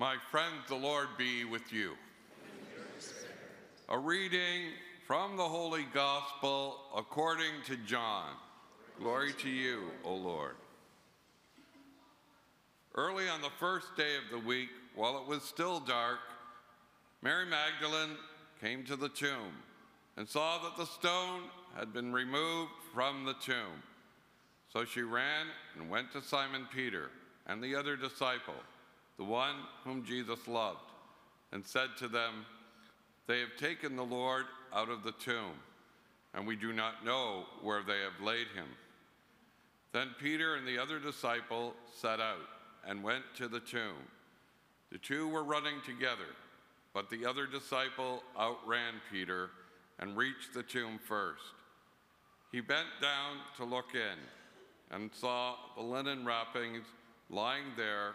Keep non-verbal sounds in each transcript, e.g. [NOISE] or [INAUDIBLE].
My friends, the Lord be with you. A reading from the Holy Gospel according to John. Glory to you, O Lord. Early on the first day of the week, while it was still dark, Mary Magdalene came to the tomb and saw that the stone had been removed from the tomb. So she ran and went to Simon Peter and the other disciple, the one whom Jesus loved, and said to them, They have taken the Lord out of the tomb, and we do not know where they have laid him. Then Peter and the other disciple set out and went to the tomb. The two were running together, but the other disciple outran Peter and reached the tomb first. He bent down to look in and saw the linen wrappings lying there,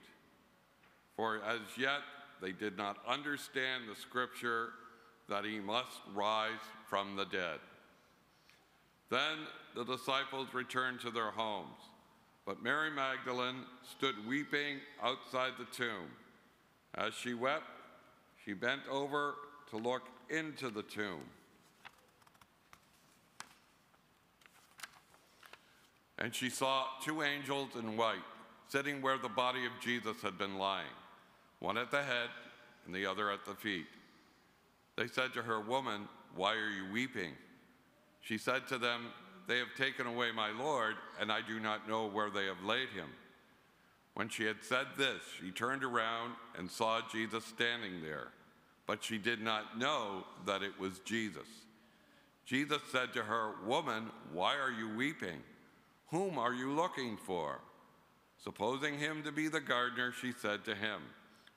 For as yet they did not understand the scripture that he must rise from the dead. Then the disciples returned to their homes, but Mary Magdalene stood weeping outside the tomb. As she wept, she bent over to look into the tomb. And she saw two angels in white sitting where the body of Jesus had been lying, one at the head and the other at the feet. They said to her, Woman, why are you weeping? She said to them, They have taken away my Lord, and I do not know where they have laid him. When she had said this, she turned around and saw Jesus standing there, but she did not know that it was Jesus. Jesus said to her, Woman, why are you weeping? Whom are you looking for? Supposing him to be the gardener, she said to him,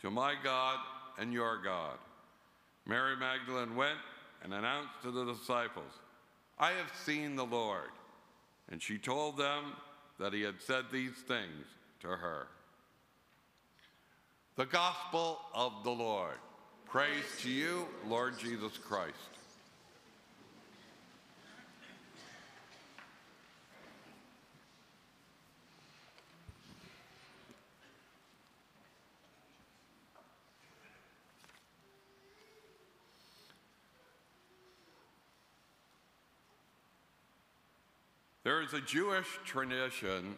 to my God and your God. Mary Magdalene went and announced to the disciples, I have seen the Lord. And she told them that he had said these things to her. The Gospel of the Lord. Praise to you, Lord Jesus Christ. There is a Jewish tradition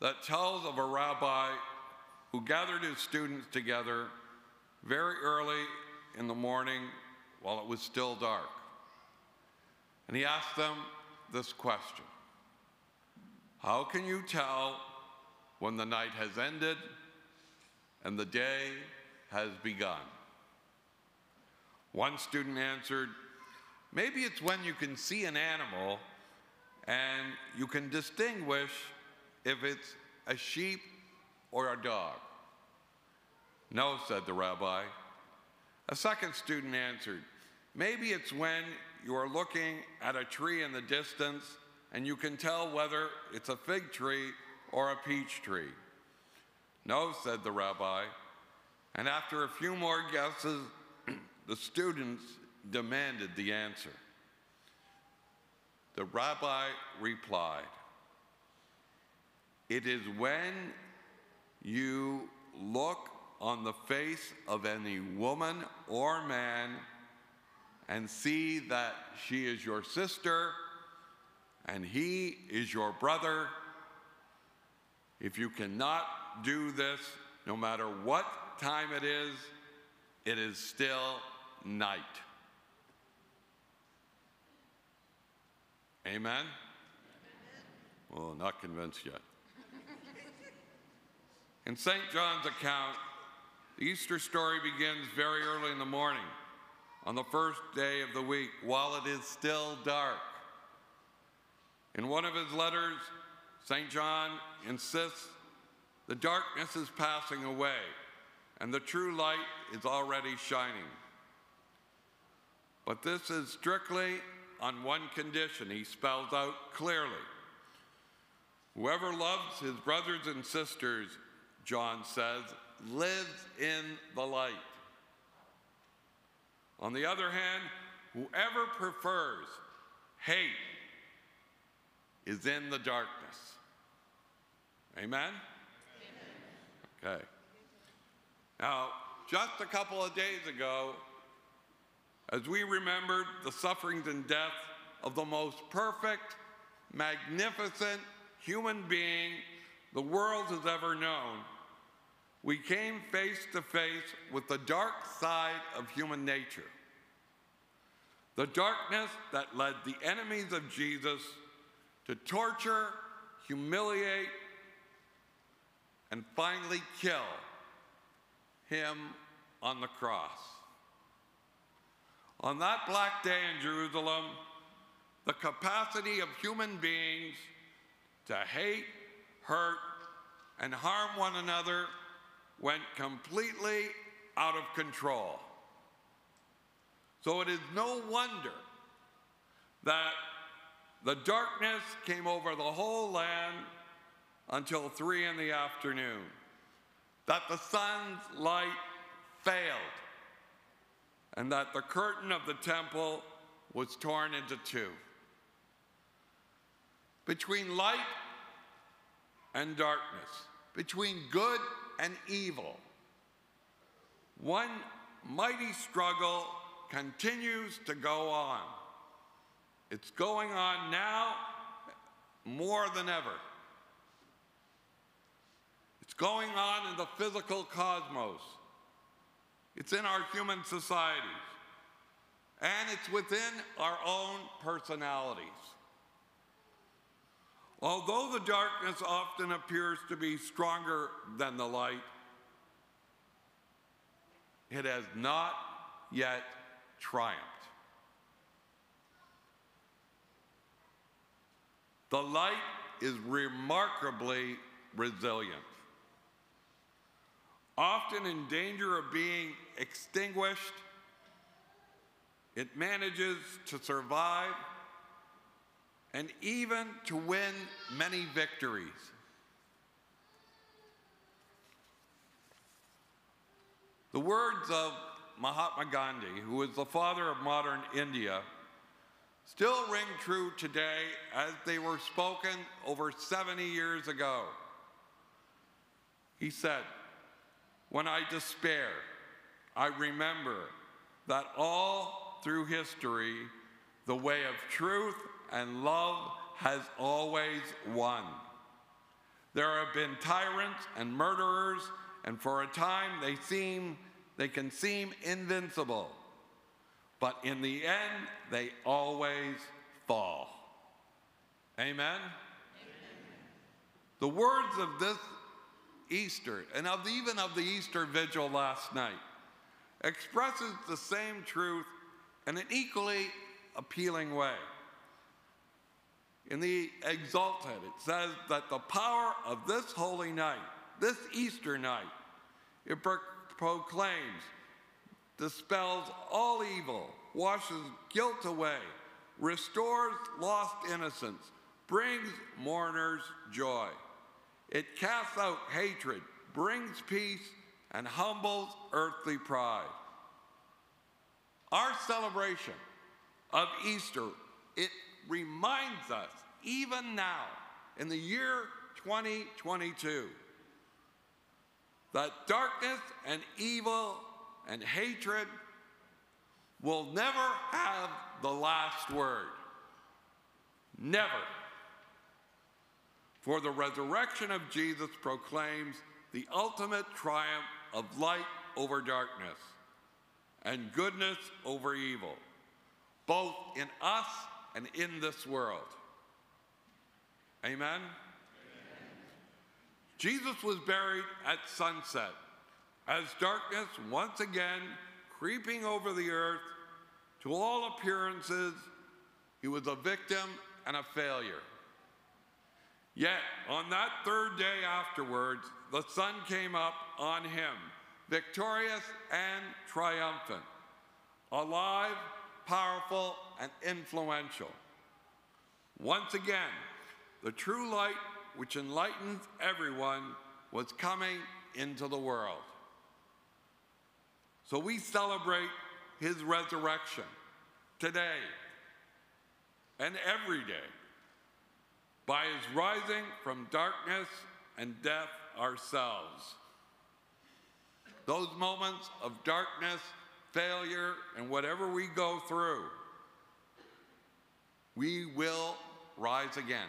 that tells of a rabbi who gathered his students together very early in the morning while it was still dark. And he asked them this question How can you tell when the night has ended and the day has begun? One student answered, Maybe it's when you can see an animal and you can distinguish if it's a sheep or a dog. No, said the rabbi. A second student answered, Maybe it's when you are looking at a tree in the distance and you can tell whether it's a fig tree or a peach tree. No, said the rabbi. And after a few more guesses, [CLEARS THROAT] the students demanded the answer. The rabbi replied, It is when you look on the face of any woman or man and see that she is your sister and he is your brother. If you cannot do this, no matter what time it is, it is still night. Amen? Well, not convinced yet. In St. John's account, the Easter story begins very early in the morning, on the first day of the week, while it is still dark. In one of his letters, St. John insists the darkness is passing away and the true light is already shining. But this is strictly on one condition, he spells out clearly. Whoever loves his brothers and sisters, John says, lives in the light. On the other hand, whoever prefers hate is in the darkness. Amen? Amen? Okay. Now, just a couple of days ago, as we remembered the sufferings and death of the most perfect, magnificent human being the world has ever known, we came face to face with the dark side of human nature. The darkness that led the enemies of Jesus to torture, humiliate, and finally kill him on the cross. On that black day in Jerusalem, the capacity of human beings to hate, hurt, and harm one another went completely out of control. So it is no wonder that the darkness came over the whole land until three in the afternoon, that the sun's light failed, and that the curtain of the temple was torn into two. Between light and darkness, between good and evil, one mighty struggle continues to go on. It's going on now more than ever. It's going on in the physical cosmos. It's in our human societies. And it's within our own personalities. Although the darkness often appears to be stronger than the light, it has not yet triumphed. The light is remarkably resilient. Often in danger of being extinguished, it manages to survive and even to win many victories. The words of Mahatma Gandhi, who was the father of modern India, still ring true today as they were spoken over 70 years ago. He said, When I despair, I remember that all through history, the way of truth and love has always won. There have been tyrants and murderers, and for a time they seem they can seem invincible. But in the end, they always fall. Amen? Amen. The words of this Easter, and of even of the Easter vigil last night, expresses the same truth in an equally appealing way in the Exsultet, it says that the power of this holy night, this Easter night, it pro proclaims, dispels all evil, washes guilt away, restores lost innocence, brings mourners joy. It casts out hatred, brings peace, and humbles earthly pride. Our celebration of Easter, it reminds us, even now, in the year 2022, that darkness and evil and hatred will never have the last word. Never. For the resurrection of Jesus proclaims the ultimate triumph of light over darkness. and goodness over evil, both in us and in this world. Amen? Jesus was buried at sunset as darkness once again creeping over the earth. To all appearances, he was a victim and a failure. Yet, on that third day afterwards, the sun came up on him, victorious and triumphant, alive, powerful, and influential. Once again, the true light which enlightens everyone was coming into the world. So we celebrate his resurrection today and every day by his rising from darkness and death ourselves. Those moments of darkness, failure, and whatever we go through, we will rise again.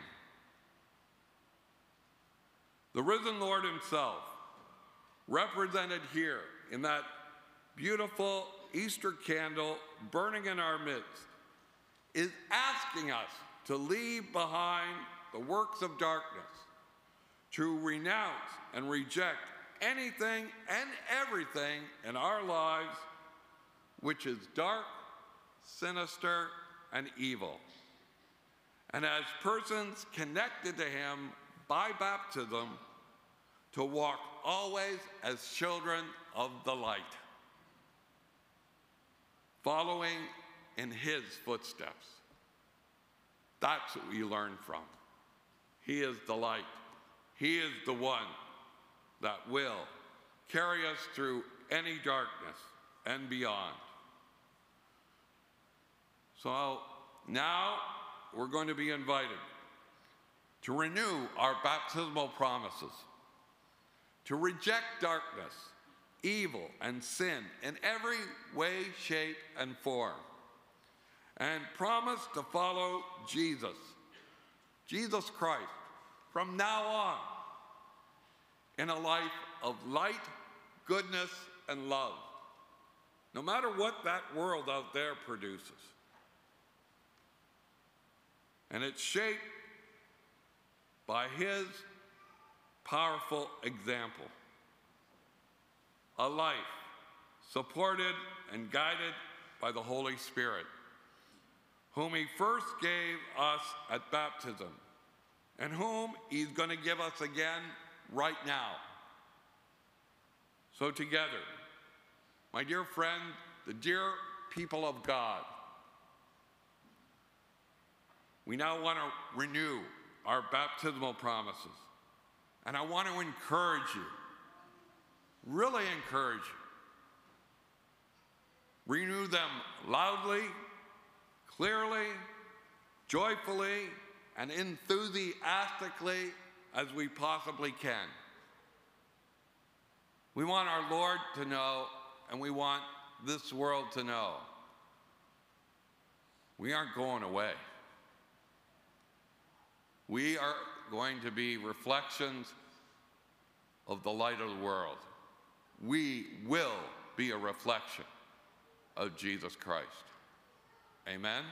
The risen Lord Himself, represented here in that beautiful Easter candle burning in our midst, is asking us to leave behind the works of darkness, to renounce and reject anything and everything in our lives which is dark, sinister, and evil. And as persons connected to Him by baptism, to walk always as children of the light, following in His footsteps. That's what we learn from. He is the light. He is the one that will carry us through any darkness and beyond. So now we're going to be invited to renew our baptismal promises, to reject darkness, evil, and sin in every way, shape, and form, and promise to follow Jesus, Jesus Christ, from now on in a life of light, goodness, and love, no matter what that world out there produces. And it's shaped by his powerful example. A life supported and guided by the Holy Spirit, whom he first gave us at baptism, and whom he's going to give us again right now. So, together, my dear friend, the dear people of God, we now want to renew our baptismal promises. And I want to encourage you, really encourage you. Renew them loudly, clearly, joyfully, and enthusiastically as we possibly can. We want our Lord to know, and we want this world to know. We aren't going away. We are going to be reflections of the light of the world. We will be a reflection of Jesus Christ. Amen.